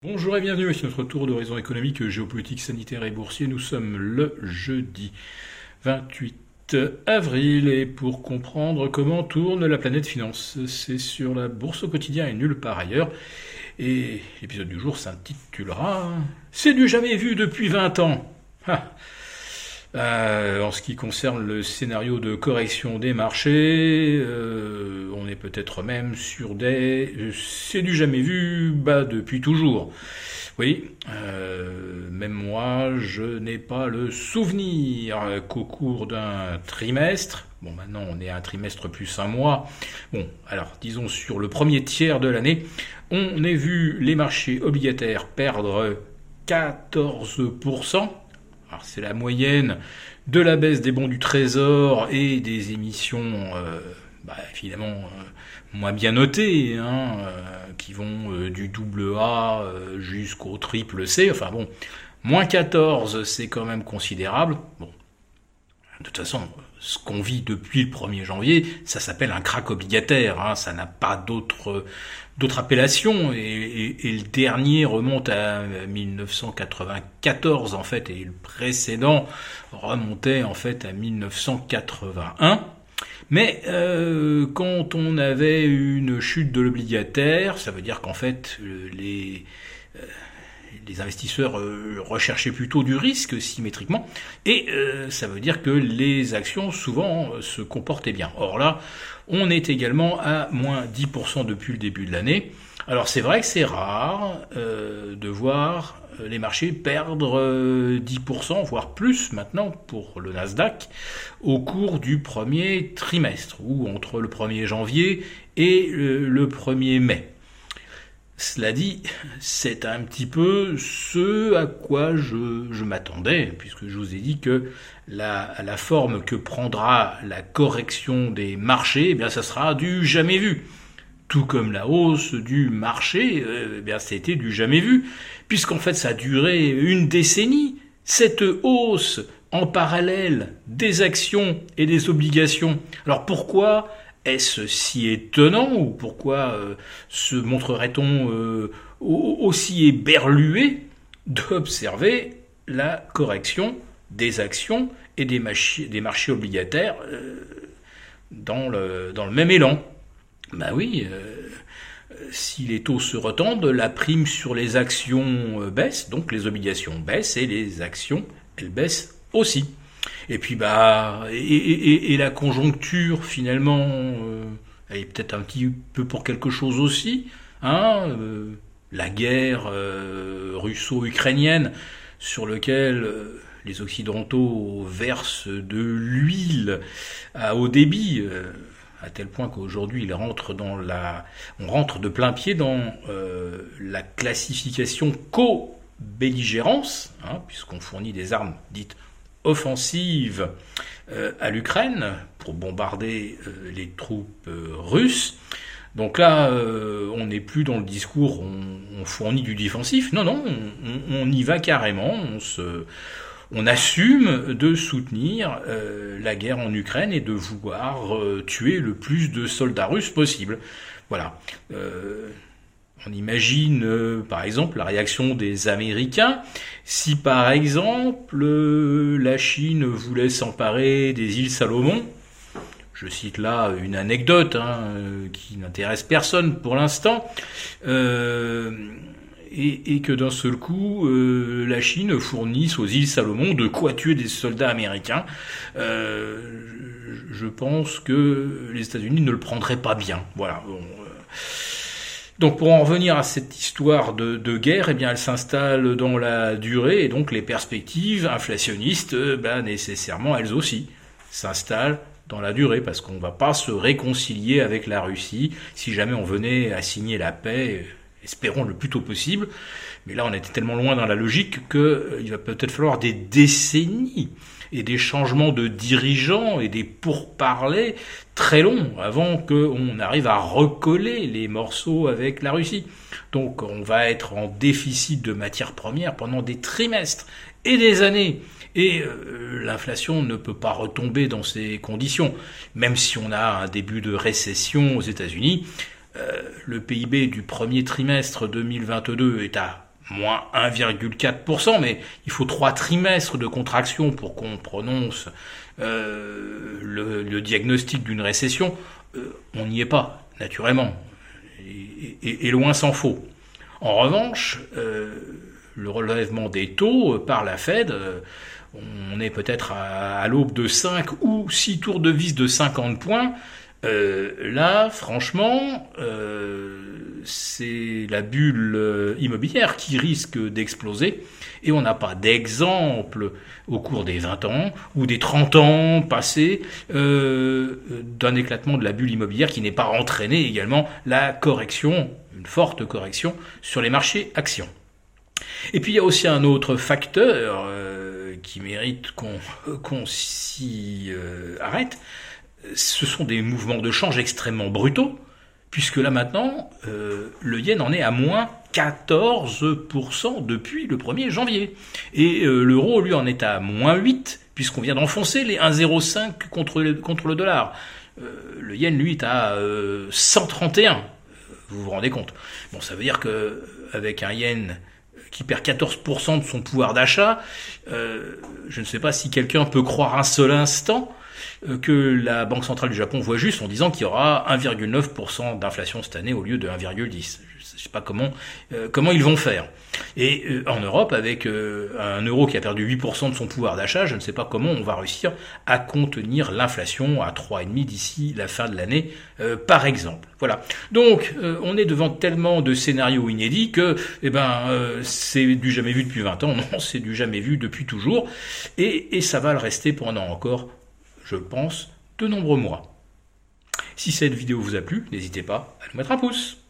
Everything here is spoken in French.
Bonjour et bienvenue, c'est notre tour d'horizon économique, géopolitique, sanitaire et boursier. Nous sommes le jeudi 28 avril et pour comprendre comment tourne la planète finance, c'est sur la bourse au quotidien et nulle part ailleurs. Et l'épisode du jour s'intitulera C'est du jamais vu depuis 20 ans. Euh, en ce qui concerne le scénario de correction des marchés, euh, on est peut-être même sur des c'est du jamais vu bah, depuis toujours. Oui, euh, même moi, je n'ai pas le souvenir qu'au cours d'un trimestre, bon maintenant on est à un trimestre plus un mois, bon alors disons sur le premier tiers de l'année, on ait vu les marchés obligataires perdre 14%, alors c'est la moyenne de la baisse des bons du Trésor et des émissions, euh, bah, évidemment euh, moins bien notées, hein, euh, qui vont du double A jusqu'au triple C. Enfin bon, moins 14, c'est quand même considérable. Bon, de toute façon, ce qu'on vit depuis le 1er janvier, ça s'appelle un crack obligataire. Hein, ça n'a pas d'autre d'autres appellations et, le dernier remonte à 1994 en fait et le précédent remontait en fait à 1981. Mais euh, quand on avait une chute de l'obligataire, ça veut dire qu'en fait les euh, les investisseurs euh, recherchaient plutôt du risque symétriquement, et euh, ça veut dire que les actions souvent euh, se comportaient bien. Or là, on est également à moins 10% depuis le début de l'année. Alors c'est vrai que c'est rare de voir les marchés perdre 10%, voire plus maintenant pour le Nasdaq, au cours du premier trimestre, ou entre le 1er janvier et le 1er mai. Cela dit, c'est un petit peu ce à quoi je, m'attendais, puisque je vous ai dit que la, la, forme que prendra la correction des marchés, eh bien, ça sera du jamais vu. Tout comme la hausse du marché, euh, eh bien, c'était du jamais vu, puisqu'en fait, ça a duré une décennie. Cette hausse en parallèle des actions et des obligations. Alors pourquoi est-ce si étonnant ou pourquoi euh, se montrerait-on euh, aussi éberlué d'observer la correction des actions et des, marchés obligataires euh, dans, le, dans, le, même élan? Ben oui, si les taux se retendent, la prime sur les actions baisse, donc les obligations baissent et les actions, elles baissent aussi. Et puis bah et, la conjoncture finalement, euh, elle est peut-être un petit peu pour quelque chose aussi. Hein, euh, la guerre euh, russo-ukrainienne sur lequel les occidentaux versent de l'huile à haut débit à tel point qu'aujourd'hui il rentre dans la, on rentre de plein pied dans la classification co-belligérance, hein, puisqu'on fournit des armes dites offensive euh, à l'Ukraine pour bombarder euh, les troupes euh, russes. Donc là, on n'est plus dans le discours on, fournit du défensif. Non, non, on, y va carrément. On, se, on assume de soutenir la guerre en Ukraine et de vouloir tuer le plus de soldats russes possible. Voilà. On imagine euh, par exemple la réaction des Américains si par exemple euh, la Chine voulait s'emparer des îles Salomon. Je cite là une anecdote hein, euh, qui n'intéresse personne pour l'instant. Et, que d'un seul coup, la Chine fournisse aux îles Salomon de quoi tuer des soldats américains. je pense que les États-Unis ne le prendraient pas bien. Voilà. Donc pour en revenir à cette histoire de, guerre, eh bien elle s'installe dans la durée et donc les perspectives inflationnistes, euh, ben, nécessairement elles aussi s'installent dans la durée parce qu'on ne va pas se réconcilier avec la Russie si jamais on venait à signer la paix, espérons le plus tôt possible. Mais là on était tellement loin dans la logique qu'il euh, va peut-être falloir des décennies et des changements de dirigeants et des pourparlers très longs avant qu'on arrive à recoller les morceaux avec la Russie. Donc on va être en déficit de matières premières pendant des trimestres et des années. Et euh, l'inflation ne peut pas retomber dans ces conditions. Même si on a un début de récession aux États-Unis, le PIB du premier trimestre 2022 est à moins 1,4%, mais il faut trois trimestres de contraction pour qu'on prononce euh, le, diagnostic d'une récession. Euh, on n'y est pas, naturellement, et, loin s'en faut. En revanche, euh, le relèvement des taux par la Fed, on est peut-être à, à l'aube de 5 ou 6 tours de vis de 50 points, euh, là, franchement, euh, c'est la bulle euh, immobilière qui risque d'exploser et on n'a pas d'exemple au cours des 20 ans ou des 30 ans passés d'un éclatement de la bulle immobilière qui n'est pas entraîné également la correction, une forte correction sur les marchés actions. Et puis il y a aussi un autre facteur qui mérite qu'on s'y arrête, ce sont des mouvements de change extrêmement brutaux, puisque là maintenant, euh, le yen en est à moins 14% depuis le 1er janvier. Et euh, l'euro, lui, en est à moins 8, puisqu'on vient d'enfoncer les 1,05 contre, contre le dollar. Euh, le yen, lui, est à 131. Vous vous rendez compte Bon, ça veut dire que avec un yen qui perd 14% de son pouvoir d'achat, je ne sais pas si quelqu'un peut croire un seul instant euh, que la Banque centrale du Japon voit juste en disant qu'il y aura 1,9% d'inflation cette année au lieu de 1,10. Je sais pas comment euh, comment ils vont faire. Et euh, en Europe, avec un euro qui a perdu 8% de son pouvoir d'achat, je ne sais pas comment on va réussir à contenir l'inflation à 3,5 d'ici la fin de l'année, par exemple. Voilà. Donc, on est devant tellement de scénarios inédits que, eh ben, c'est du jamais vu depuis 20 ans. Non, c'est du jamais vu depuis toujours. Et, et ça va le rester pendant encore je pense, de nombreux mois. Si cette vidéo vous a plu, n'hésitez pas à nous mettre un pouce.